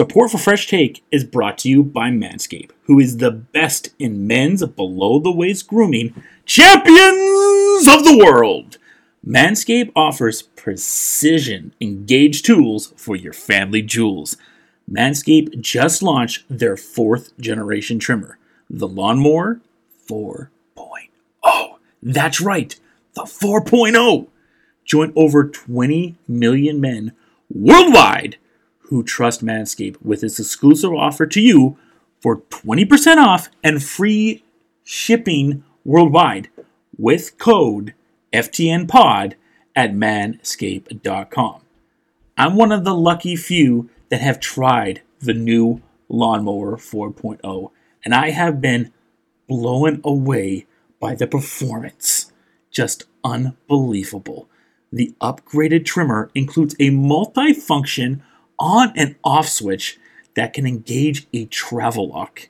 Support for Fresh Take is brought to you by Manscaped, who is the best in men's below the waist grooming champions of the world. Manscaped offers precision engaged tools for your family jewels. Manscaped just launched their fourth generation trimmer, the Lawnmower 4.0. That's right, the 4.0. Join over 20 million men worldwide who trust Manscaped with its exclusive offer to you for 20% off and free shipping worldwide with code FTNPOD at manscaped.com. I'm one of the lucky few that have tried the new Lawnmower 4.0, and I have been blown away by the performance. Just unbelievable. The upgraded trimmer includes a multi-function on and off switch that can engage a travel lock.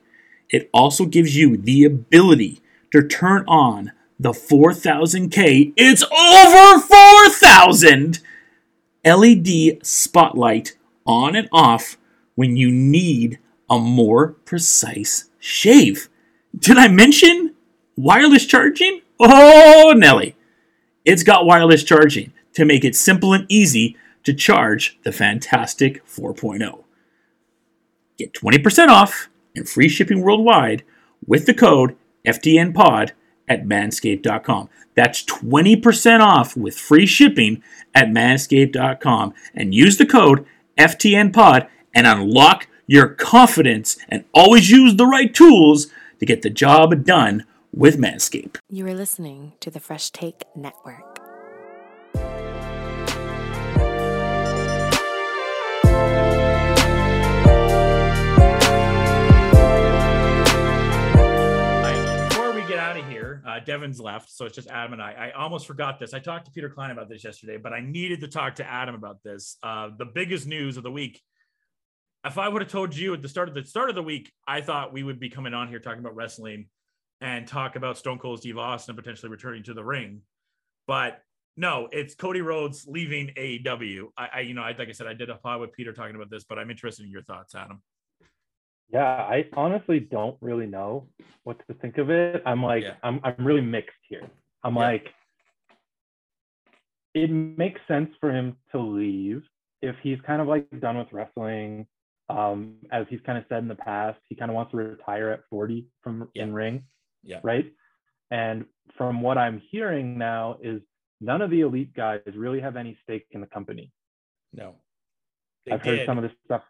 It also gives you the ability to turn on the 4000K, it's over 4000 LED spotlight on and off when you need a more precise shave. Did I mention wireless charging? Oh, Nelly. It's got wireless charging to make it simple and easy to charge the fantastic 4.0. Get 20% off and free shipping worldwide with the code FTNPOD at manscaped.com. That's 20% off with free shipping at manscaped.com and use the code FTNPOD and unlock your confidence and always use the right tools to get the job done with Manscaped. You are listening to the Fresh Take Network. Uh, Devin's left, so it's just Adam and I. I almost forgot this. I talked to Peter Klein about this yesterday, but I needed to talk to Adam about this. Uh, the biggest news of the week. If I would have told you at the start of the start of the week, I thought we would be coming on here talking about wrestling and talk about Stone Cold Steve Austin potentially returning to the ring, but no, it's Cody Rhodes leaving AEW. I, I you know, I, like I said, I did a pod with Peter talking about this, but I'm interested in your thoughts, Adam. Yeah, I honestly don't really know what to think of it. I'm like, Yeah. I'm I'm really mixed here. I'm Yeah. like, it makes sense for him to leave if he's kind of like done with wrestling. Um, as he's kind of said in the past, he kind of wants to retire at 40 from Yeah. in ring, Yeah. right? And from what I'm hearing now is none of the elite guys really have any stake in the company. No, they I've did. heard some of this stuff.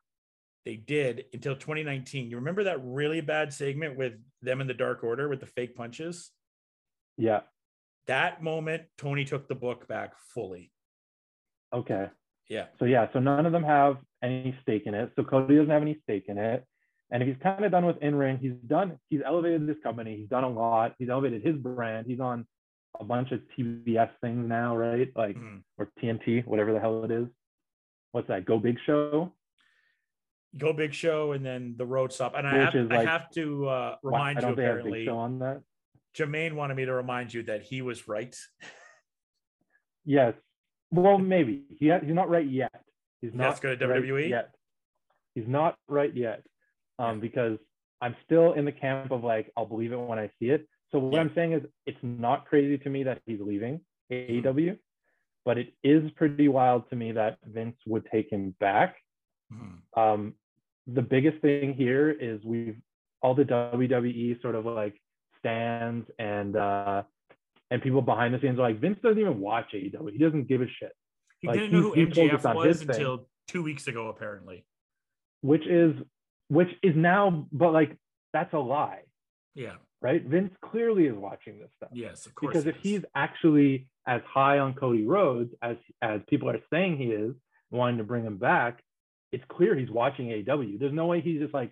They did until 2019. You remember that really bad segment with them in the Dark Order with the fake punches? Yeah. That moment, Tony took the book back fully. Okay. Yeah. So yeah, so none of them have any stake in it. So Cody doesn't have any stake in it. And if he's kind of done with in ring, he's done. He's elevated this company. He's done a lot. He's elevated his brand. He's on a bunch of TBS things now, right? Like Mhm. or TNT, whatever the hell it is. What's that? Go Big Show. Go Big Show and then the Road Stop. And I have, is I have to uh, remind you don't think I have apparently, Big Show on that. Jermaine wanted me to remind you that he was right. Yes. Well, maybe he ha- he's not right yet. He's not at right WWE? yet. He's not right yet, um, because I'm still in the camp of like I'll believe it when I see it. So what Yeah. I'm saying is it's not crazy to me that he's leaving AEW, but it is pretty wild to me that Vince would take him back. Mhm. Um, the biggest thing here is we've all the WWE sort of like stands and uh, and people behind the scenes are like Vince doesn't even watch AEW. He doesn't give a shit. He Like, didn't know who he's- he's focused MJF was thing. until two weeks ago, apparently. which is which is now but like that's a lie Yeah. right vince clearly is watching this stuff Yes, of course. because if he's actually as high on cody rhodes as as people are saying he is wanting to bring him back it's clear he's watching aew there's no way he's just like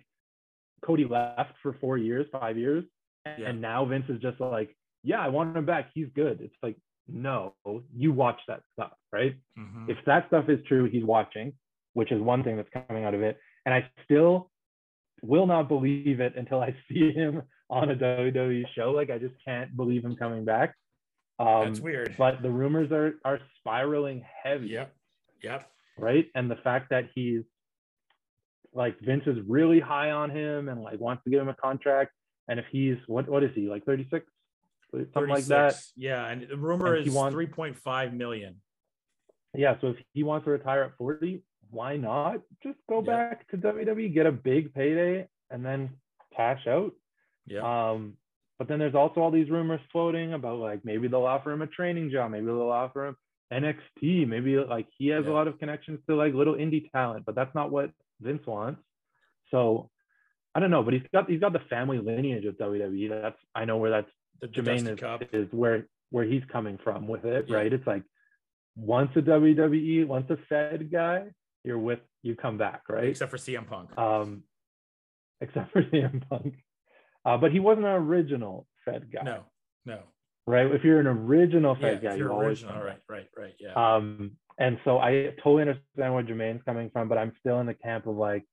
cody left for four years five years and, Yeah. now vince is just like yeah i want him back he's good it's like no you watch that stuff right Mhm. if that stuff is true, he's watching, which is one thing that's coming out of it. And I still will not believe it until I see him on a WWE show. Like I just can't believe him coming back. Um, That's weird. But the rumors are are spiraling heavy, Yep. Yep. Right? And the fact that he's like Vince is really high on him and like wants to give him a contract. And if he's what what is he like 36, something like that? Yeah, and the rumor And is wants- 3.5 million. Yeah. So if he wants to retire at 40, why not just go Yeah. back to WWE, get a big payday, and then cash out? Yeah. Um, but then there's also all these rumors floating about like maybe they'll offer him a training job, maybe they'll offer him NXT, maybe like he has Yeah. a lot of connections to like little indie talent, but that's not what Vince wants. So I don't know, but he's got he's got the family lineage of WWE. That's I know where that's the Jermaine is, Cup. is where where he's coming from with it, Yeah. right? It's like once a WWE, once a Fed guy, you're with you come back, right? Except for CM Punk. um, except for CM Punk. Uh, but he wasn't an original Fed guy, no, no. Right? If you're an original Yeah, guy, you you're always original. right, right, right. Yeah. Um, and so I totally understand where Jermaine's coming from, but I'm still in the camp of like,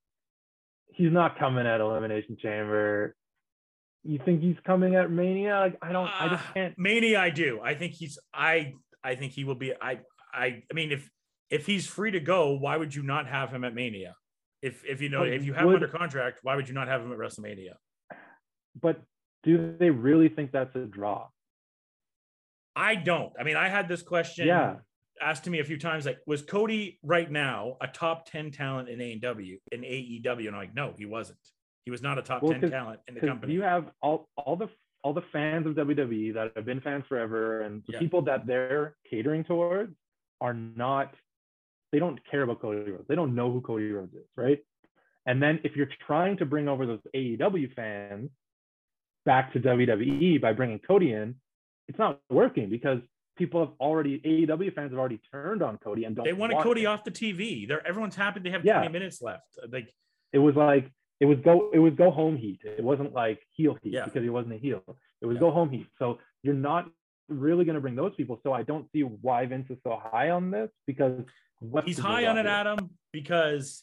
he's not coming at Elimination Chamber. You think he's coming at Mania? Like, I don't, I just Uh, can't. Mania, I do. I think he's. I. I think he will be. I. I. I mean, if if he's free to go, why would you not have him at Mania? If if you know But if you have him under contract, why would you not have him at WrestleMania? But do they really think that's a draw? I don't. I mean, I had this question Yeah. asked to me a few times, like, was Cody right now a top 10 talent in AEW in AEW? And I'm like, no, he wasn't. He was not a top Well, 10 'cause- talent in the company. you have all all the all the fans of WWE that have been fans forever, and the Yeah. people that they're catering towards are not. They don't care about Cody Rhodes. They don't know who Cody Rhodes is, right? And then if you're trying to bring over those AEW fans back to WWE by bringing Cody in, it's not working because people have already AEW fans have already turned on Cody and don't. they wanted want Cody him. off the TV. They're everyone's happy they have Yeah. 20 minutes left. Like, it was like it was go it was go home heat. It wasn't like heel heat Yeah. because he wasn't a heel. It was Yeah. go home heat. So you're not really going to bring those people. So I don't see why Vince is so high on this because he's high on it. Adam, because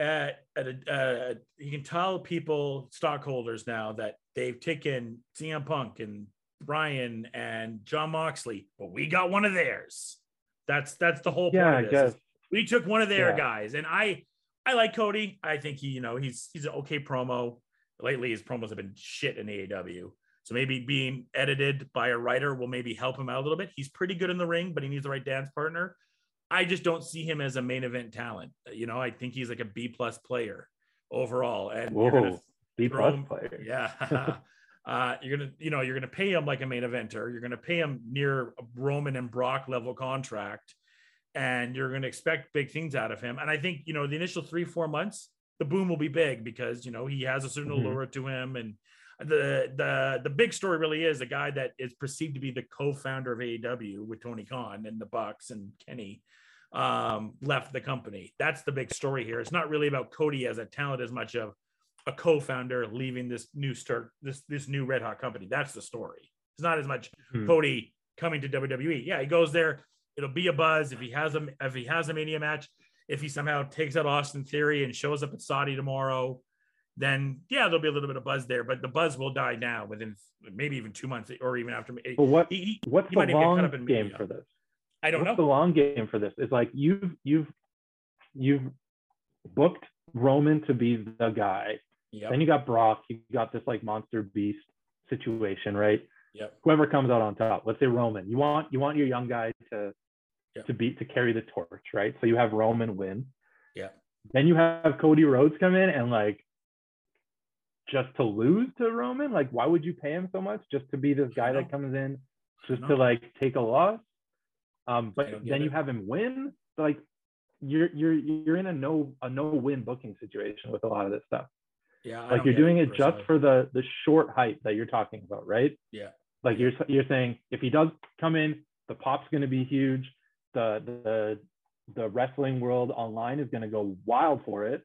at, at a, uh, he can tell people, stockholders now, that they've taken CM Punk and Bryan and Jon Moxley, but we got one of theirs. That's that's the whole point Yeah, of I guess. we took one of their Yeah. guys, and I I like Cody. I think he, you know, he's he's an okay promo. Lately, his promos have been shit in AEW. So maybe being edited by a writer will maybe help him out a little bit. He's pretty good in the ring, but he needs the right dance partner. I just don't see him as a main event talent. You know, I think he's like a B plus player overall. And Whoa, B plus player. yeah. uh, you're gonna, you know, you're gonna pay him like a main eventer. You're gonna pay him near a Roman and Brock level contract, and you're gonna expect big things out of him. And I think you know the initial three four months, the boom will be big because you know he has a certain Mhm. allure to him, and the the the big story really is a guy that is perceived to be the co-founder of AEW with Tony Khan and the Bucks and Kenny um, left the company. That's the big story here. It's not really about Cody as a talent as much of a co-founder leaving this new start this this new red hot company. That's the story. It's not as much Hmm. Cody coming to WWE. Yeah, he goes there. It'll be a buzz if he has a if he has a mania match. If he somehow takes out Austin Theory and shows up at Saudi tomorrow, then yeah, there'll be a little bit of buzz there. But the buzz will die now within maybe even two months or even after. What He, what's he the might even get caught long up game media. for this? I don't what's know. the long game for this? It's like you've you've you've booked Roman to be the guy. Yep. Then you got Brock. You got this like monster beast situation, right? Yep. Whoever comes out on top. Let's say Roman. You want you want your young guy to Yep. to beat to carry the torch, right? So you have Roman win. Yeah. Then you have Cody Rhodes come in and like just to lose to Roman. Like, why would you pay him so much just to be this guy that comes in just to like take a loss? Um, but then you have him win. Like, you're you're you're in a no a no win booking situation with a lot of this stuff Yeah. I like you're doing it personally. just for the the short hype that you're talking about right Yeah. like you're you're saying if he does come in the pop's going to be huge the the the wrestling world online is going to go wild for it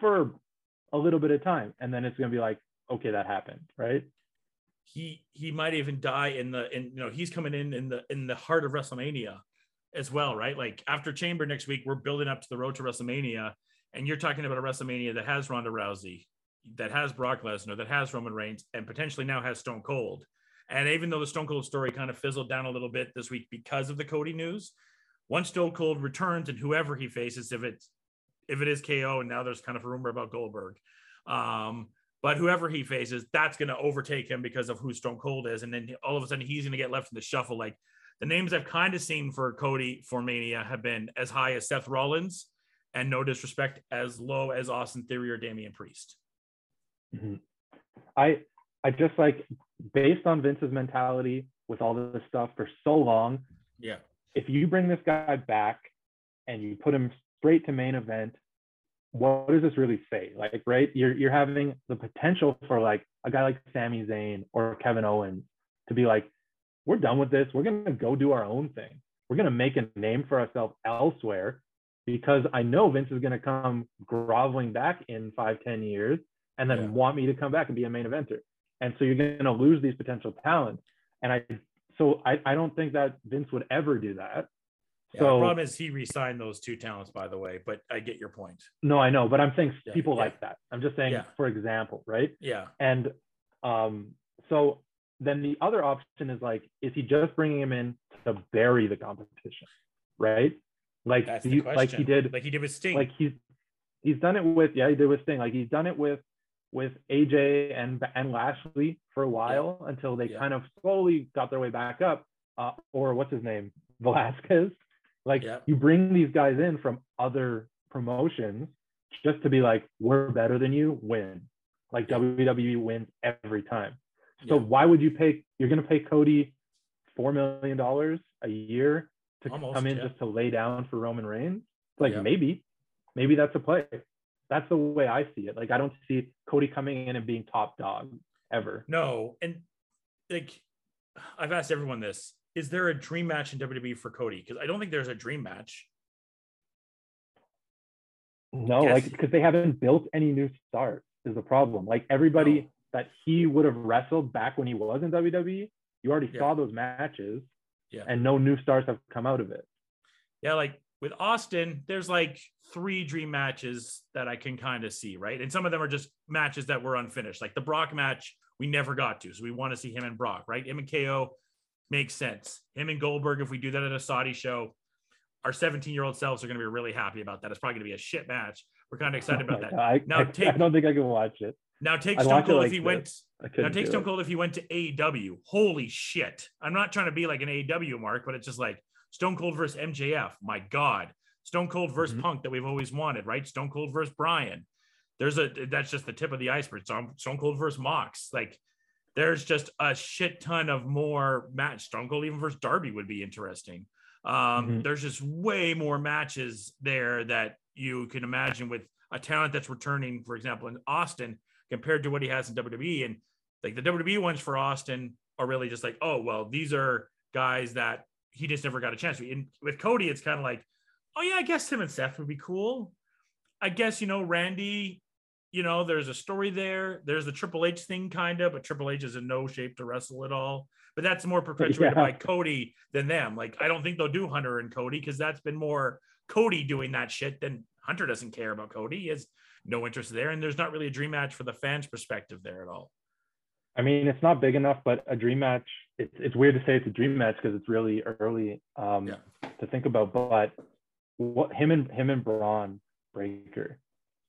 for a little bit of time and then it's going to be like okay that happened right he he might even die in the in you know he's coming in in the in the heart of WrestleMania as well, right? Like after Chamber next week, we're building up to the road to WrestleMania, and you're talking about a WrestleMania that has Ronda Rousey, that has Brock Lesnar, that has Roman Reigns, and potentially now has Stone Cold. And even though the Stone Cold story kind of fizzled down a little bit this week because of the Cody news, once Stone Cold returns and whoever he faces, if it's if it is KO, and now there's kind of a rumor about Goldberg. Um, but whoever he faces, that's going to overtake him because of who Stone Cold is, and then all of a sudden he's going to get left in the shuffle. Like the names I've kind of seen for Cody for Mania have been as high as Seth Rollins, and no disrespect, as low as Austin Theory or Damian Priest. Mm-hmm. I I just like based on Vince's mentality with all this stuff for so long. Yeah. If you bring this guy back and you put him straight to main event, what does this really say? Like, right? You're you're having the potential for like a guy like Sami Zayn or Kevin Owens to be like, we're done with this. We're gonna go do our own thing. We're gonna make a name for ourselves elsewhere because I know Vince is gonna come groveling back in five, ten years and then yeah. want me to come back and be a main eventer. And so you're gonna lose these potential talents. And I so I, I don't think that Vince would ever do that. Yeah, so the problem is he re-signed those two talents, by the way. But I get your point. No, I know, but I'm saying yeah, people like that. I'm just saying, for example, right? Yeah. And um, so then the other option is like, is he just bringing him in to bury the competition, right? Like, he, like he did, like he did with Sting. Like he's he's done it with yeah, he did with Sting. Like he's done it with with AJ and and Lashley for a while yeah. until they yeah. kind of slowly got their way back up. Uh, or what's his name, Velasquez. Like yeah. you bring these guys in from other promotions just to be like, we're better than you, win. Like WWE wins every time. So why would you pay? You're gonna pay Cody four million dollars a year to Almost, come in just to lay down for Roman Reigns? Like maybe, maybe that's a play that's the way I see it. Like I don't see Cody coming in and being top dog ever. No, and like I've asked everyone this: Is there a dream match in WWE for Cody? Because I don't think there's a dream match. No, like because they haven't built any new stars is the problem. Like everybody no. that he would have wrestled back when he was in WWE, you already yeah. saw those matches, yeah, and no new stars have come out of it. Yeah, like with Austin, there's like three dream matches that I can kind of see, right? And some of them are just matches that were unfinished. Like the Brock match, we never got to. So we want to see him and Brock, right? Him and KO makes sense. Him and Goldberg, if we do that at a Saudi show, our 17 year old selves are going to be really happy about that. It's probably going to be a shit match. We're kind of excited about that. I, now, take, I don't think I can watch it. Now take Stone Cold like if he this. went. Now take Stone Cold if he went to AEW. Holy shit! I'm not trying to be like an AEW mark, but it's just like Stone Cold versus MJF. My God. Stone Cold versus mm-hmm. Punk that we've always wanted, right? Stone Cold versus Bryan. There's a that's just the tip of the iceberg. Stone Cold versus Mox. Like there's just a shit ton of more match. Stone Cold even versus Darby would be interesting. Um, mm-hmm. There's just way more matches there that you can imagine with a talent that's returning, for example, in Austin compared to what he has in WWE. And like the WWE ones for Austin are really just like, oh, well, these are guys that he just never got a chance. And with Cody, it's kind of like, oh yeah, I guess him and Seth would be cool. I guess you know Randy. You know, there's a story there. There's the Triple H thing, kind of, but Triple H is in no shape to wrestle at all. But that's more perpetuated yeah. by Cody than them. Like, I don't think they'll do Hunter and Cody because that's been more Cody doing that shit than Hunter doesn't care about Cody. He has no interest there, and there's not really a dream match for the fans' perspective there at all. I mean, it's not big enough, but a dream match. It's it's weird to say it's a dream match because it's really early um, yeah. to think about. But what him and him and Bron Breakker.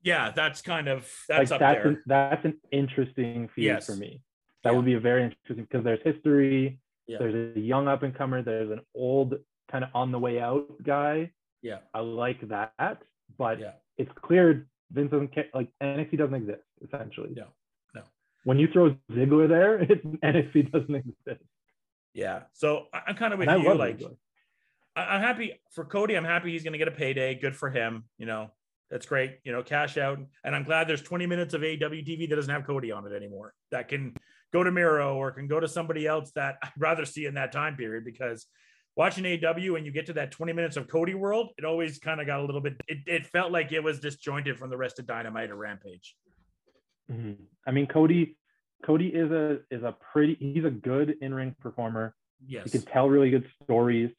Yeah, that's kind of that's like, that's there. An, that's an interesting feud yes. for me. That yeah. would be a very interesting because there's history. Yeah. There's a young up and comer. There's an old kind of on the way out guy. Yeah, I like that, but yeah. it's clear Vince doesn't care. Like NXT doesn't exist essentially. No, no. When you throw Ziggler there, it, NXT doesn't exist. Yeah, so I'm kind of with and you. Like. I'm happy for Cody. I'm happy he's going to get a payday. Good for him. You know, that's great. You know, cash out. And I'm glad there's 20 minutes of AEW TV that doesn't have Cody on it anymore. That can go to Miro or can go to somebody else that I'd rather see in that time period because watching AEW and you get to that 20 minutes of Cody world, it always kind of got a little bit, it, it, felt like it was disjointed from the rest of Dynamite or Rampage. Mm-hmm. I mean, Cody, Cody is a, is a pretty, he's a good in-ring performer. Yes. He can tell really good stories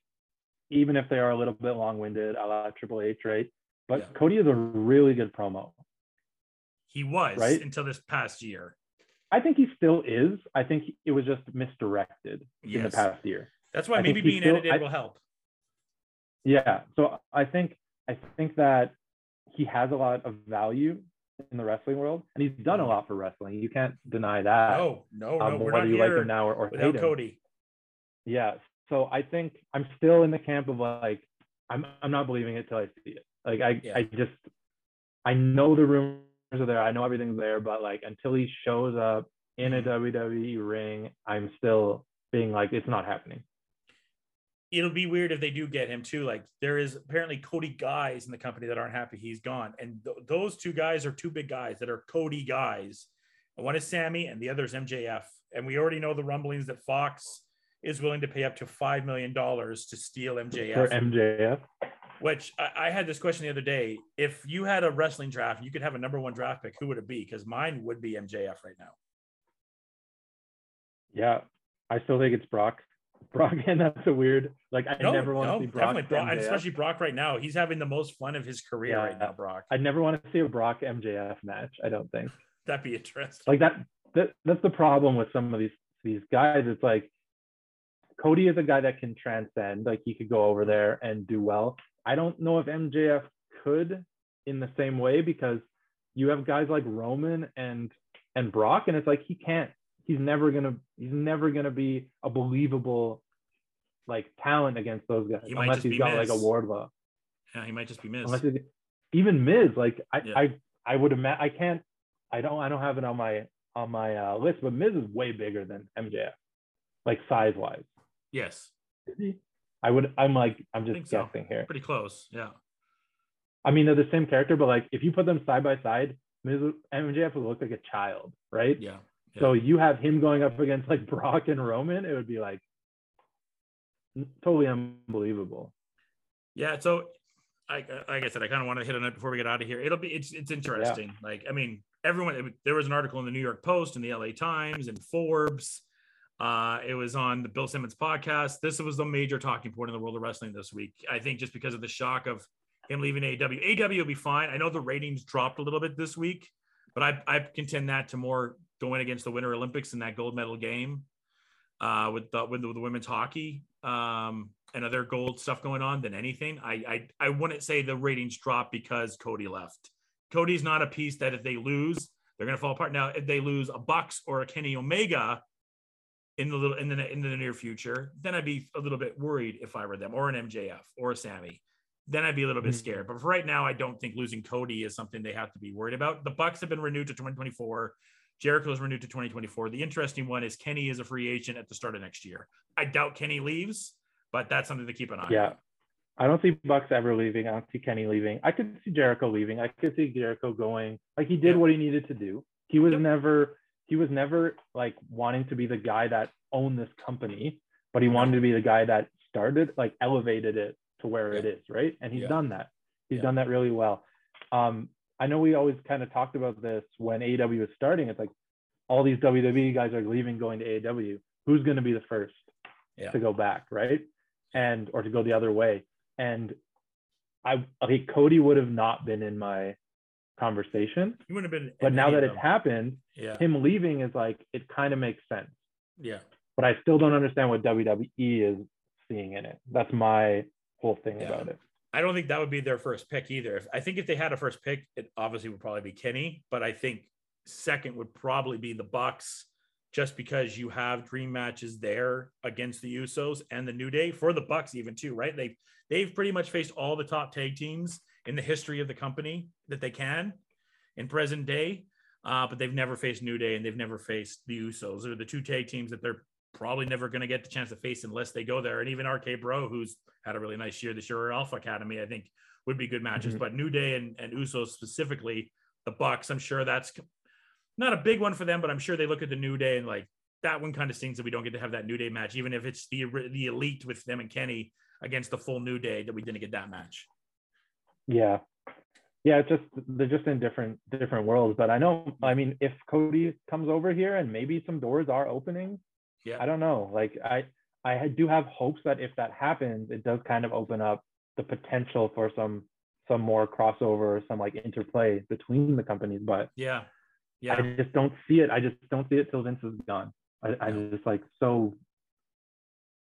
even if they are a little bit long-winded, a la Triple H, right? But yeah. Cody is a really good promo. He was right until this past year. I think he still is. I think it was just misdirected yes. in the past year. That's why I maybe being still, edited I, will help. Yeah. So I think I think that he has a lot of value in the wrestling world, and he's done a lot for wrestling. You can't deny that. No, no, no. um, we're whether not you like him now or, or hate him. Cody. Yeah. So I think I'm still in the camp of like I'm I'm not believing it till I see it. Like I Yeah. I just I know the rumors are there. I know everything's there, but like until he shows up in a WWE ring, I'm still being like it's not happening. It'll be weird if they do get him too. Like there is apparently Cody guys in the company that aren't happy he's gone, and th- those two guys are two big guys that are Cody guys. One is Sammy, and the other is MJF. And we already know the rumblings that Fox is willing to pay up to five million dollars to steal MJF. For MJF. Which I, I had this question the other day. If you had a wrestling draft, you could have a number one draft pick. Who would it be? Because mine would be MJF right now. Yeah. I still think it's Brock. Brock, and that's a weird like I never want to see Brock. Brock, especially Brock right now. He's having the most fun of his career Yeah. right now. Brock, I'd never want to see a Brock MJF match, I don't think. that'd be interesting. like that, that that's the problem with some of these these guys it's like cody is a guy that can transcend like he could go over there and do well i don't know if mjf could in the same way because you have guys like roman and and brock and it's like he can't he's never gonna he's never gonna be a believable like talent against those guys He unless he's got like a Miz. wardlow yeah, he might just be unless even miz like i Yeah. i i would imagine i can't i don't i don't have it on my on my uh, list but miz is way bigger than mjf like size wise yes, i would i'm like i'm just so. guessing here pretty close. Yeah, i mean they're the same character but like if you put them side by side miz mjf would look like a child right yeah. Yeah. so you have him going up against like brock and roman it would be like totally unbelievable Yeah, so I, like I said, I kind of want to hit on it before we get out of here. It'll be it's it's interesting. Like I mean, everyone. There was an article in the New York Post and the L.A. Times and Forbes. Uh, it was on the Bill Simmons podcast. This was the major talking point in the world of wrestling this week. I think just because of the shock of him leaving AEW. AEW will be fine. I know the ratings dropped a little bit this week, but I I contend that to more going against the Winter Olympics in that gold medal game uh, with the with the, the women's hockey um, and other gold stuff going on than anything. I, I I wouldn't say the ratings dropped because Cody left. Cody's not a piece that if they lose, they're gonna fall apart. Now, if they lose a Bucks or a Kenny Omega in the little in the in the near future, then I'd be a little bit worried if I were them, or an MJF or a Sammy. Then I'd be a little bit Mhm. scared. But for right now, I don't think losing Cody is something they have to be worried about. The Bucks have been renewed to 2024. Jericho is renewed to 2024. The interesting one is Kenny is a free agent at the start of next year. I doubt Kenny leaves, but that's something to keep an eye on. yeah i don't see bucks ever leaving i don't see kenny leaving i could see jericho leaving i could see jericho going like he did Yeah. what he needed to do he was Yep. never he was never like wanting to be the guy that owned this company but he wanted to be the guy that started like elevated it to where it Yeah. right and he's done that he's done that really well um i know we always kind of talked about this when aew was starting. It's like all these wwe guys are leaving going to aew who's going to be the first Yeah. to go back right? And or to go the other way. And i okay cody would have not been in my conversation. He wouldn't have been. but now that it's happened yeah, him leaving is like it kind of makes sense. Yeah, but i still don't understand what wwe is seeing in it. That's my whole thing Yeah. about it I don't think that would be their first pick either. If I think if they had a first pick, it obviously would probably be Kenny, but I think second would probably be the Bucks, just because you have dream matches there against the Usos and the New Day for the Bucks even too, right? They they've pretty much faced all the top tag teams in the history of the company that they can in present day. Uh, but they've never faced New Day and they've never faced the Usos. They're the two tag teams that they're probably never going to get the chance to face unless they go there. And even RK Bro, who's had a really nice year this year, or Alpha Academy, I think would be good matches. Mhm. But New Day and, and Usos specifically, the Bucks, I'm sure that's not a big one for them, but I'm sure they look at the New Day and like that one kind of stings that we don't get to have that New Day match, even if it's the the elite with them and Kenny against the full New Day that we didn't get that match. yeah yeah it's just they're just in different different worlds but i know i mean if cody comes over here and maybe some doors are opening Yeah. I don't know. Like I I do have hopes that if that happens, it does kind of open up the potential for some some more crossover, some like interplay between the companies. But Yeah. Yeah. I just don't see it. I just don't see it till Vince is gone. I, I'm just like so.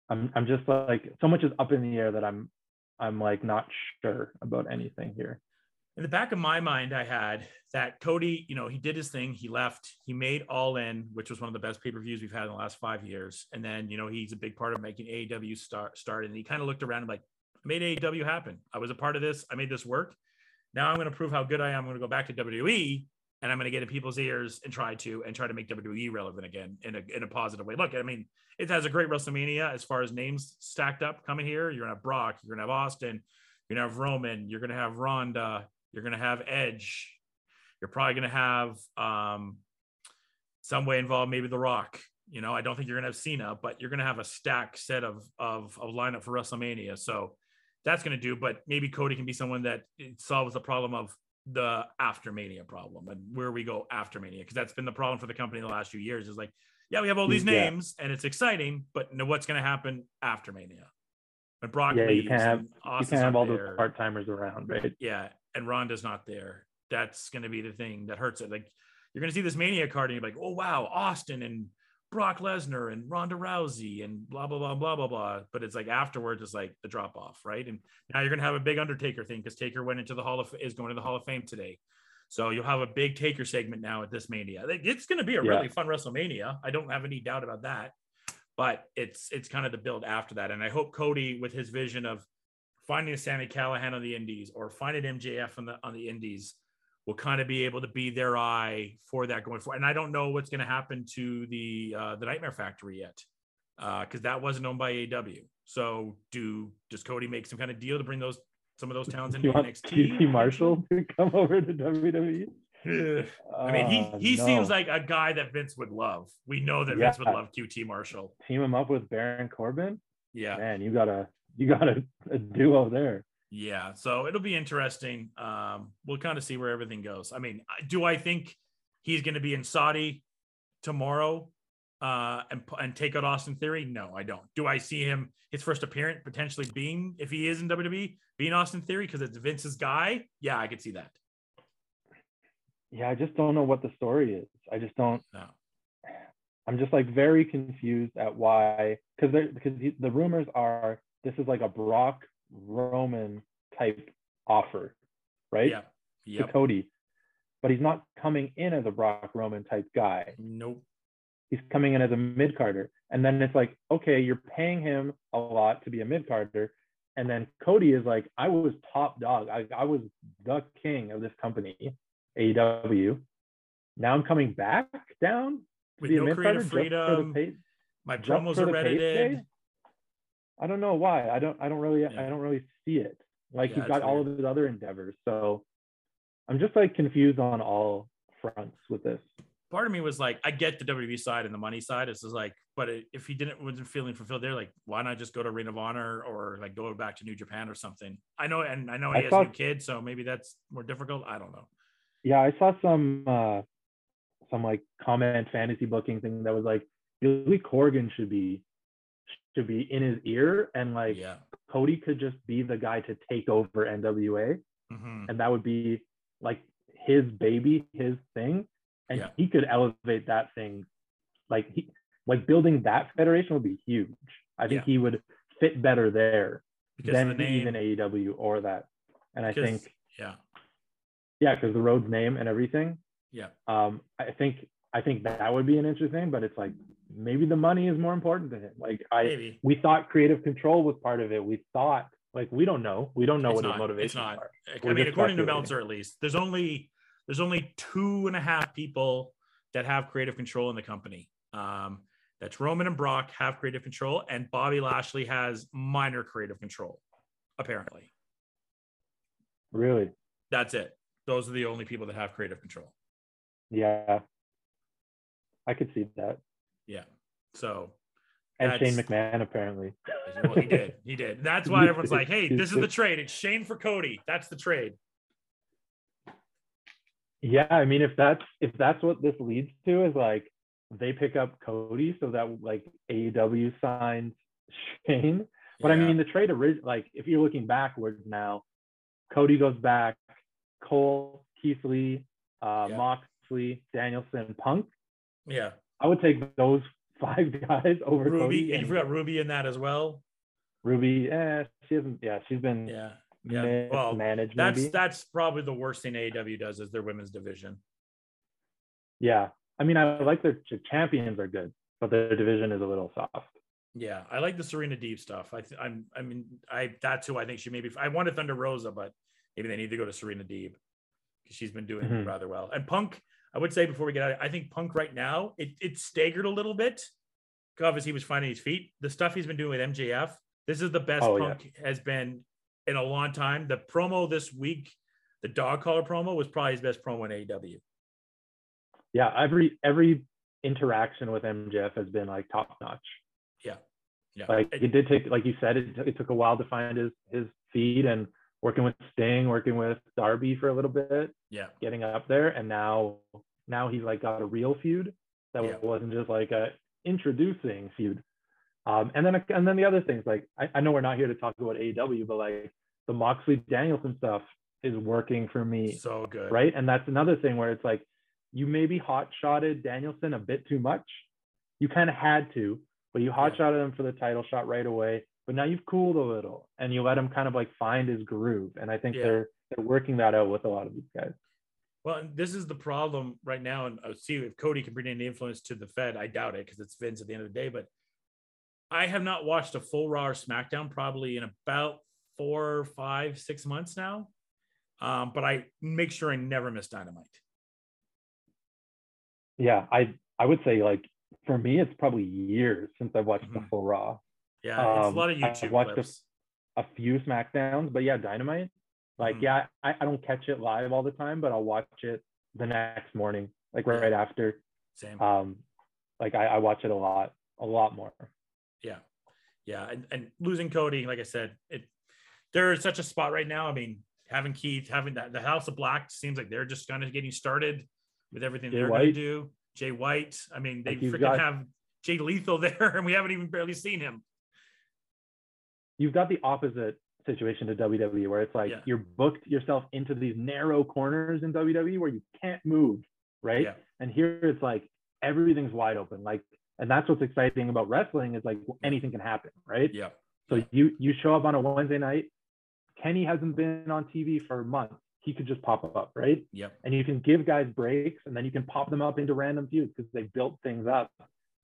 I'm I'm just like so much is up in the air that I'm I'm like not sure about anything here. In the back of my mind, I had that Cody, you know, he did his thing. He left. He made All In, which was one of the best pay per views we've had in the last five years. And then, you know, he's a big part of making AEW start start. And he kind of looked around and like, I made AEW happen. I was a part of this. I made this work. Now I'm going to prove how good I am. I'm going to go back to WWE and I'm going to get in people's ears and try to and try to make WWE relevant again in a in a positive way. Look, I mean, it has a great WrestleMania as far as names stacked up coming here. You're gonna have Brock, you're gonna have Austin, you're gonna have Roman, you're gonna have Ronda, you're going to have Edge. You're probably going to have um, some way involved, maybe The Rock. You know, I don't think you're going to have Cena, but you're going to have a stack set of of of lineup for WrestleMania. So that's going to do. But maybe Cody can be someone that solves the problem of the after Mania problem and where we go after Mania because that's been the problem for the company the last few years. Is like, yeah, we have all these names yeah. and it's exciting, but know what's going to happen after Mania? When Brock yeah, you can't have you can't have all those part timers around, right? Yeah, and Ronda's not there. That's going to be the thing that hurts it. Like you're going to see this Mania card and you're like, oh wow, Austin and Brock Lesnar and Ronda Rousey and blah blah blah blah blah blah. But it's like afterwards, it's like the drop off, right? And now you're going to have a big Undertaker thing because Taker went into the Hall of is going to the Hall of Fame today. So you'll have a big Taker segment now at this Mania. It's going to be a yeah. really fun WrestleMania. I don't have any doubt about that. But it's it's kind of the build after that, and I hope Cody with his vision of finding a Sami Callihan on the Indies or finding MJF on the on the Indies will kind of be able to be their eye for that going forward. And I don't know what's going to happen to the uh, the Nightmare Factory yet because uh, that wasn't owned by AEW. So do does Cody make some kind of deal to bring those some of those towns into NXT? QT Marshall to come over to WWE. I mean, he he uh, no. seems like a guy that Vince would love. We know that yeah. Vince would love QT Marshall. Team him up with Baron Corbin. Yeah, man, you gotta you got a, a duo there. Yeah, so it'll be interesting. Um, we'll kind of see where everything goes. I mean, do I think he's going to be in Saudi tomorrow uh, and and take out Austin Theory? No, I don't. Do I see him his first appearance potentially being if he is in WWE being Austin Theory because it's Vince's guy? Yeah, I could see that. Yeah, I just don't know what the story is. I just don't. No. I'm just like very confused at why because because the rumors are this is like a Brock Roman type offer, right? Yeah. Yep. To Cody. But he's not coming in as a Brock Roman type guy. Nope. He's coming in as a mid carder. And then it's like, okay, you're paying him a lot to be a mid carder. And then Cody is like, I was top dog. I, I was the king of this company, AEW. Now I'm coming back down to With be no carder freedom. My promos are edited. I don't know why. I don't I don't really yeah. I don't really see it. Like yeah, he's got all of his other endeavors. So I'm just like confused on all fronts with this. Part of me was like, I get the WWE side and the money side. It's just like, but if he didn't wasn't feeling fulfilled there, like, why not just go to Ring of Honor or like go back to New Japan or something? I know, and I know he I has saw, a kid, so maybe that's more difficult. I don't know. Yeah, I saw some uh some like comment fantasy booking thing that was like Billy Corgan should be to be in his ear and like yeah. Cody could just be the guy to take over NWA mm-hmm. and that would be like his baby his thing. And yeah. he could elevate that thing. Like he like building that federation would be huge. I think yeah. he would fit better there because than the name, even AEW or that. And I think yeah. Yeah because the Rhodes name and everything. Yeah. Um I think I think that would be an interesting but it's like maybe the money is more important to him. Like I, maybe. we thought creative control was part of it. We thought like we don't know. We don't know it's what not, his motivations not. are. I mean, according to Meltzer, at least there's only there's only two and a half people that have creative control in the company. Um, that's Roman and Brock have creative control, and Bobby Lashley has minor creative control, apparently. Really? That's it. Those are the only people that have creative control. Yeah. I could see that. Yeah. So and Shane McMahon apparently. Well, he did. He did. That's why everyone's like, "Hey, this is the trade. It's Shane for Cody. That's the trade." Yeah, I mean, if that's if that's what this leads to is like they pick up Cody so that like AEW signs Shane. But yeah. I mean, the trade orig- like if you're looking backwards now, Cody goes back, Cole, Keith Lee, uh, yeah. Moxley, Danielson, Punk. Yeah. I would take those five guys over Ruby. And you forgot Ruby in that as well. Ruby, eh, she hasn't. Yeah, she's been. Yeah. Yeah, well, managed That's maybe. that's probably the worst thing AEW does is their women's division. yeah. I mean, I like their champions are good, but their division is a little soft. Yeah, I like the Serena Deeb stuff. I th- I'm I mean I that's who I think she maybe I wanted Thunder Rosa, but maybe they need to go to Serena Deeb because she's been doing Mhm. rather well. And Punk, I would say before we get out, I think Punk right now it it staggered a little bit. Obviously, he was finding his feet. The stuff he's been doing with MJF, this is the best Oh, yeah. Punk has been in a long time. The promo this week, the dog collar promo, was probably his best promo in AEW. Yeah, every every interaction with MJF has been like top notch. Yeah, yeah. Like It- it did take, like you said, it, it took a while to find his his feet and working with Sting, working with Darby for a little bit, yeah, getting up there, and now now he's like got a real feud that Yeah. wasn't just like a introducing feud. Um, and then and then the other things like I, I know we're not here to talk about AEW, but like the Moxley Danielson stuff is working for me, so good. right? And that's another thing where it's like you maybe hot shotted Danielson a bit too much. You kind of had to, but you hot shotted him for the title shot right away. But now you've cooled a little and you let him kind of like find his groove. And I think Yeah. they're they're working that out with a lot of these guys. Well, and this is the problem right now, and I'll see if Cody can bring any influence to the Fed. I doubt it because it's Vince at the end of the day. But I have not watched a full Raw or SmackDown probably in about four, five, six months now. Um, but I make sure I never miss Dynamite. Yeah, I I would say like for me it's probably years since I've watched the Mhm. full Raw. Yeah, it's a Um, lot of I've YouTube watched a- clips. A few SmackDowns, but yeah, Dynamite. Like Mhm. yeah, I, I don't catch it live all the time, but I'll watch it the next morning, like Yeah. right after. Same. Um, like I, I watch it a lot, a lot more. Yeah. Yeah. And, and losing Cody, like I said, it there's such a spot right now. I mean, having Keith, having that the House of Black seems like they're just kind of getting started with everything Jay they're going to do. Jay White. I mean, they Like, freaking got- have Jay Lethal there, and we haven't even barely seen him. You've got the opposite situation to WWE where it's like Yeah. you're booked yourself into these narrow corners in WWE where you can't move, right? Yeah. And here it's like everything's wide open. Like, and that's what's exciting about wrestling is like anything can happen, right? Yeah. So you you show up on a Wednesday night. Kenny hasn't been on TV for months. He could just pop up, right? Yeah. And you can give guys breaks, and then you can pop them up into random feuds because they built things up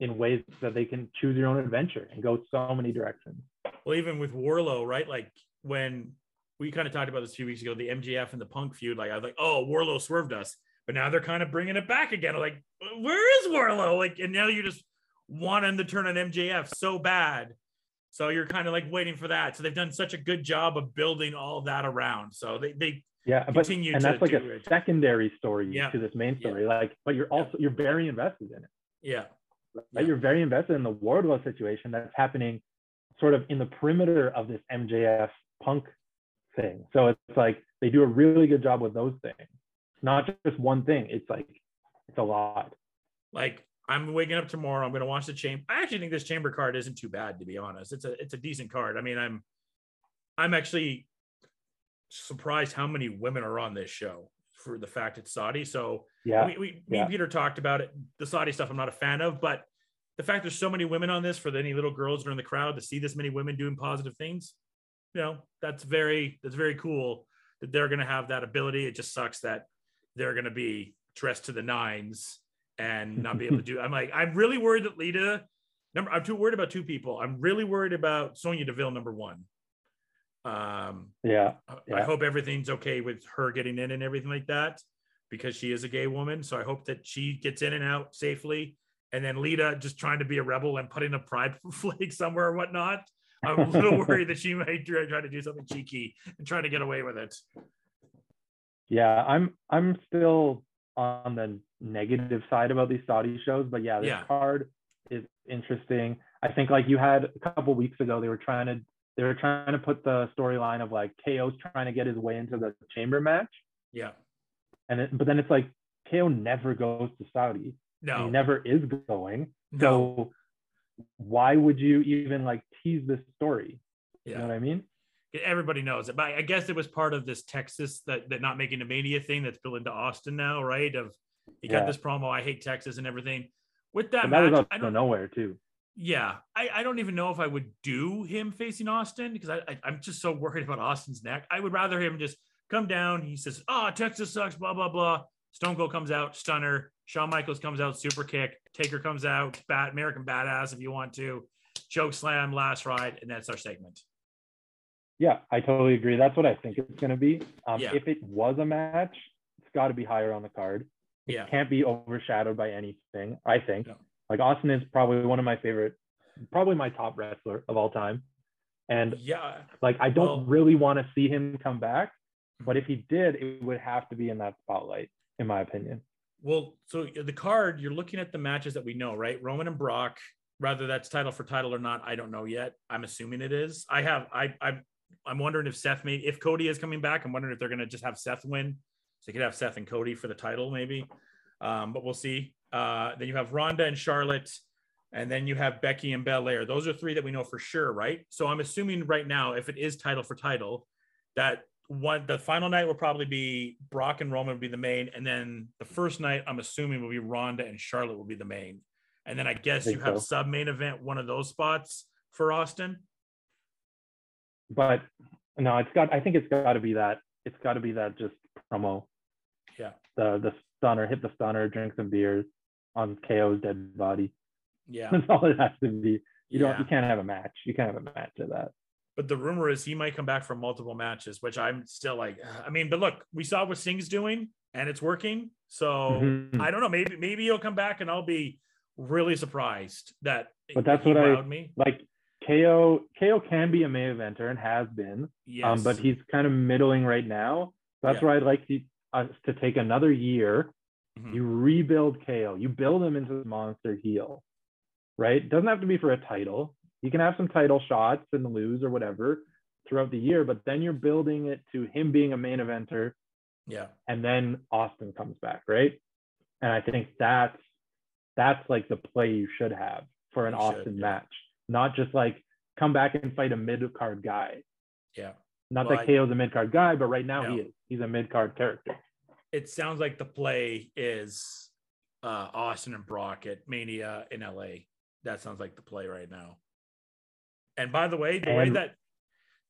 in ways that they can choose your own adventure and go so many directions. Well, even with Wardlow, right? Like when we kind of talked about this a few weeks ago, the MJF and the Punk feud. Like I was like, oh, Wardlow swerved us, but now they're kind of bringing it back again. I'm like, where is Wardlow? Like, and now you just want him to turn on MJF so bad. So you're kind of like waiting for that. So they've done such a good job of building all that around. So they, they Yeah, but Continue and to that's like a it. secondary story Yeah. to this main Yeah. story. Like, but you're also you're very invested in it. yeah, Right? Yeah. You're very invested in the Wardlow situation that's happening sort of in the perimeter of this MJF punk thing. So it's like they do a really good job with those things. It's not just one thing. It's like it's a lot. like I'm waking up tomorrow. I'm going to watch the chamber. I actually think this chamber card isn't too bad, to be honest. It's a it's a decent card. I mean, I'm I'm actually surprised how many women are on this show for the fact it's Saudi. So Yeah. we, we me yeah. and Peter talked about it. The Saudi stuff I'm not a fan of, but the fact there's so many women on this for any little girls that are in the crowd to see this many women doing positive things, you know, that's very that's very cool that they're going to have that ability. It just sucks that they're going to be dressed to the nines and not be able to do. I'm like, I'm really worried that Lita. Number, I'm too worried about two people. I'm really worried about Sonya Deville, number one. Um, Yeah. I- I hope everything's okay with her getting in and everything like that because she is a gay woman. So I hope that she gets in and out safely. And then Lita just trying to be a rebel and putting a pride flag somewhere or whatnot. I'm a little worried that she might try, to do something cheeky and try to get away with it. Yeah. I'm I'm still on the negative side about these Saudi shows, but yeah, this Yeah. card is interesting. I think like you had a couple weeks ago, they were trying to they were trying to put the storyline of like KO's trying to get his way into the chamber match. Yeah. And it, but then it's like KO never goes to Saudi. No. He never is going. no. So why would you even like tease this story? You know Yeah. what I mean? Everybody knows it. But I guess it was part of this Texas that, that not making a mania thing that's built into Austin now, right? Of he got Yeah. this promo, I hate Texas and everything. With that that was match, out I of nowhere too. Yeah, I, I don't even know if I would do him facing Austin because I, I I'm just so worried about Austin's neck. I would rather him just come down. He says, "Oh, Texas sucks." Blah blah blah. Stone Cold comes out, stunner. Shawn Michaels comes out, super kick. Taker comes out, bat American badass if you want to. Choke slam, last ride, and that's our segment. Yeah, I totally agree. That's what I think it's going to be. Um, Yeah. If it was a match, it's got to be higher on the card. It Yeah. can't be overshadowed by anything. I think. No. Like Austin is probably one of my favorite, probably my top wrestler of all time, and Yeah. like I don't Well- really want to see him come back. But Mhm. if he did, it would have to be in that spotlight, in my opinion. Well, so the card, you're looking at the matches that we know, right? Roman and Brock, whether that's title for title or not, I don't know yet. I'm assuming it is. I have I I'm I'm wondering if Seth may if Cody is coming back, I'm wondering if they're gonna just have Seth win. So they could have Seth and Cody for the title, maybe. Um, but we'll see. Uh, then you have Ronda and Charlotte, and then you have Becky and Belair. Those are three that we know for sure, right? So I'm assuming right now, if it is title for title, that one the final night will probably be Brock and Roman will be the main, and then the first night I'm assuming will be Ronda and Charlotte will be the main, and then I guess Think you have so. sub main event one of those spots for Austin. But no, it's got. I think it's got to be that. It's got to be that just promo. Yeah. The the stunner, hit the stunner, drink some beers on KO's dead body. Yeah, That's all it has to be. You don't. You can't have a match. You can't have a match of that. But the rumor is he might come back for multiple matches, which I'm still like. I mean, but look, we saw what Sting's doing, and it's working. So Mhm. I don't know. Maybe maybe he'll come back, and I'll be really surprised that. But that's what I- me. Like KO. KO can be a main eventer and has been. Yes, Um, but he's kind of middling right now. That's Yeah. where I'd like to, us to take another year. Mhm. You rebuild KO. You build him into the monster heel, right? Doesn't have to be for a title. You can have some title shots and lose or whatever throughout the year, but then you're building it to him being a main eventer, yeah. and then Austin comes back, right? And I think that's that's like the play you should have for an You should, Austin yeah. match, not just like come back and fight a mid card guy. Yeah. Not Well, that KO's a mid card guy, but right now he is. He's a mid card character. it sounds like the play is uh, Austin and Brock at Mania in LA. That sounds like the play right now. And by the way, the way that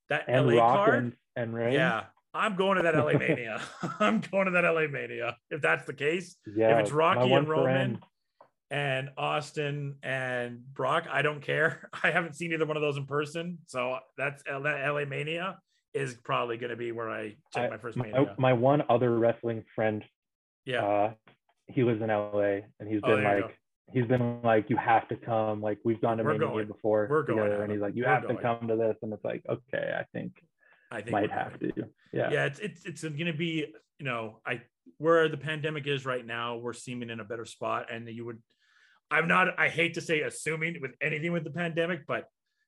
that And LA Rock card, and, and Ray. yeah, I'm going to that LA Mania. I'm going to that LA Mania if that's the case. yeah. if it's Rocky and Roman friend- and Austin and Brock, I don't care. I haven't seen either one of those in person, so that's that LA Mania is probably going to be where I take I- my first my, Mania. my one other wrestling friend, yeah, uh, he lives in LA and he's been there you like, he's been like, you have to come. Like we've gone to We're Mania going. before We're going, together, and he's like, you We're have going. to come to this, and it's like, okay, I think I think might have to. Yeah. yeah it's it's it's going to be you know i where the pandemic is right now we're seeming in a better spot and you would i'm not i hate to say assuming with anything with the pandemic but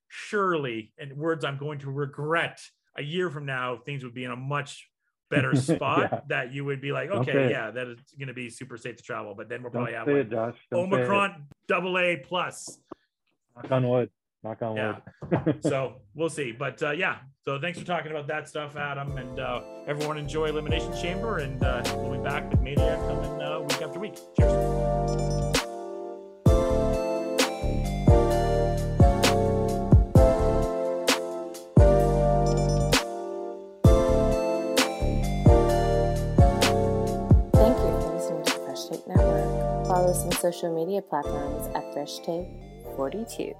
surely in words i'm going to regret a year from now things would be in a much better spot Yeah. that you would be like okay yeah that is going to be super safe to travel but then we'll Don't probably have say like it, Josh. Don't omicron double a plus Knock on wood. Knock on Yeah. wood. so we'll see. But uh, yeah, so thanks for talking about that stuff, Adam, and uh, everyone enjoy Elimination Chamber, and uh, we'll be back with Mania coming uh, week after week. Cheers. Network. Follow us on social media platforms at Fresh Take 42.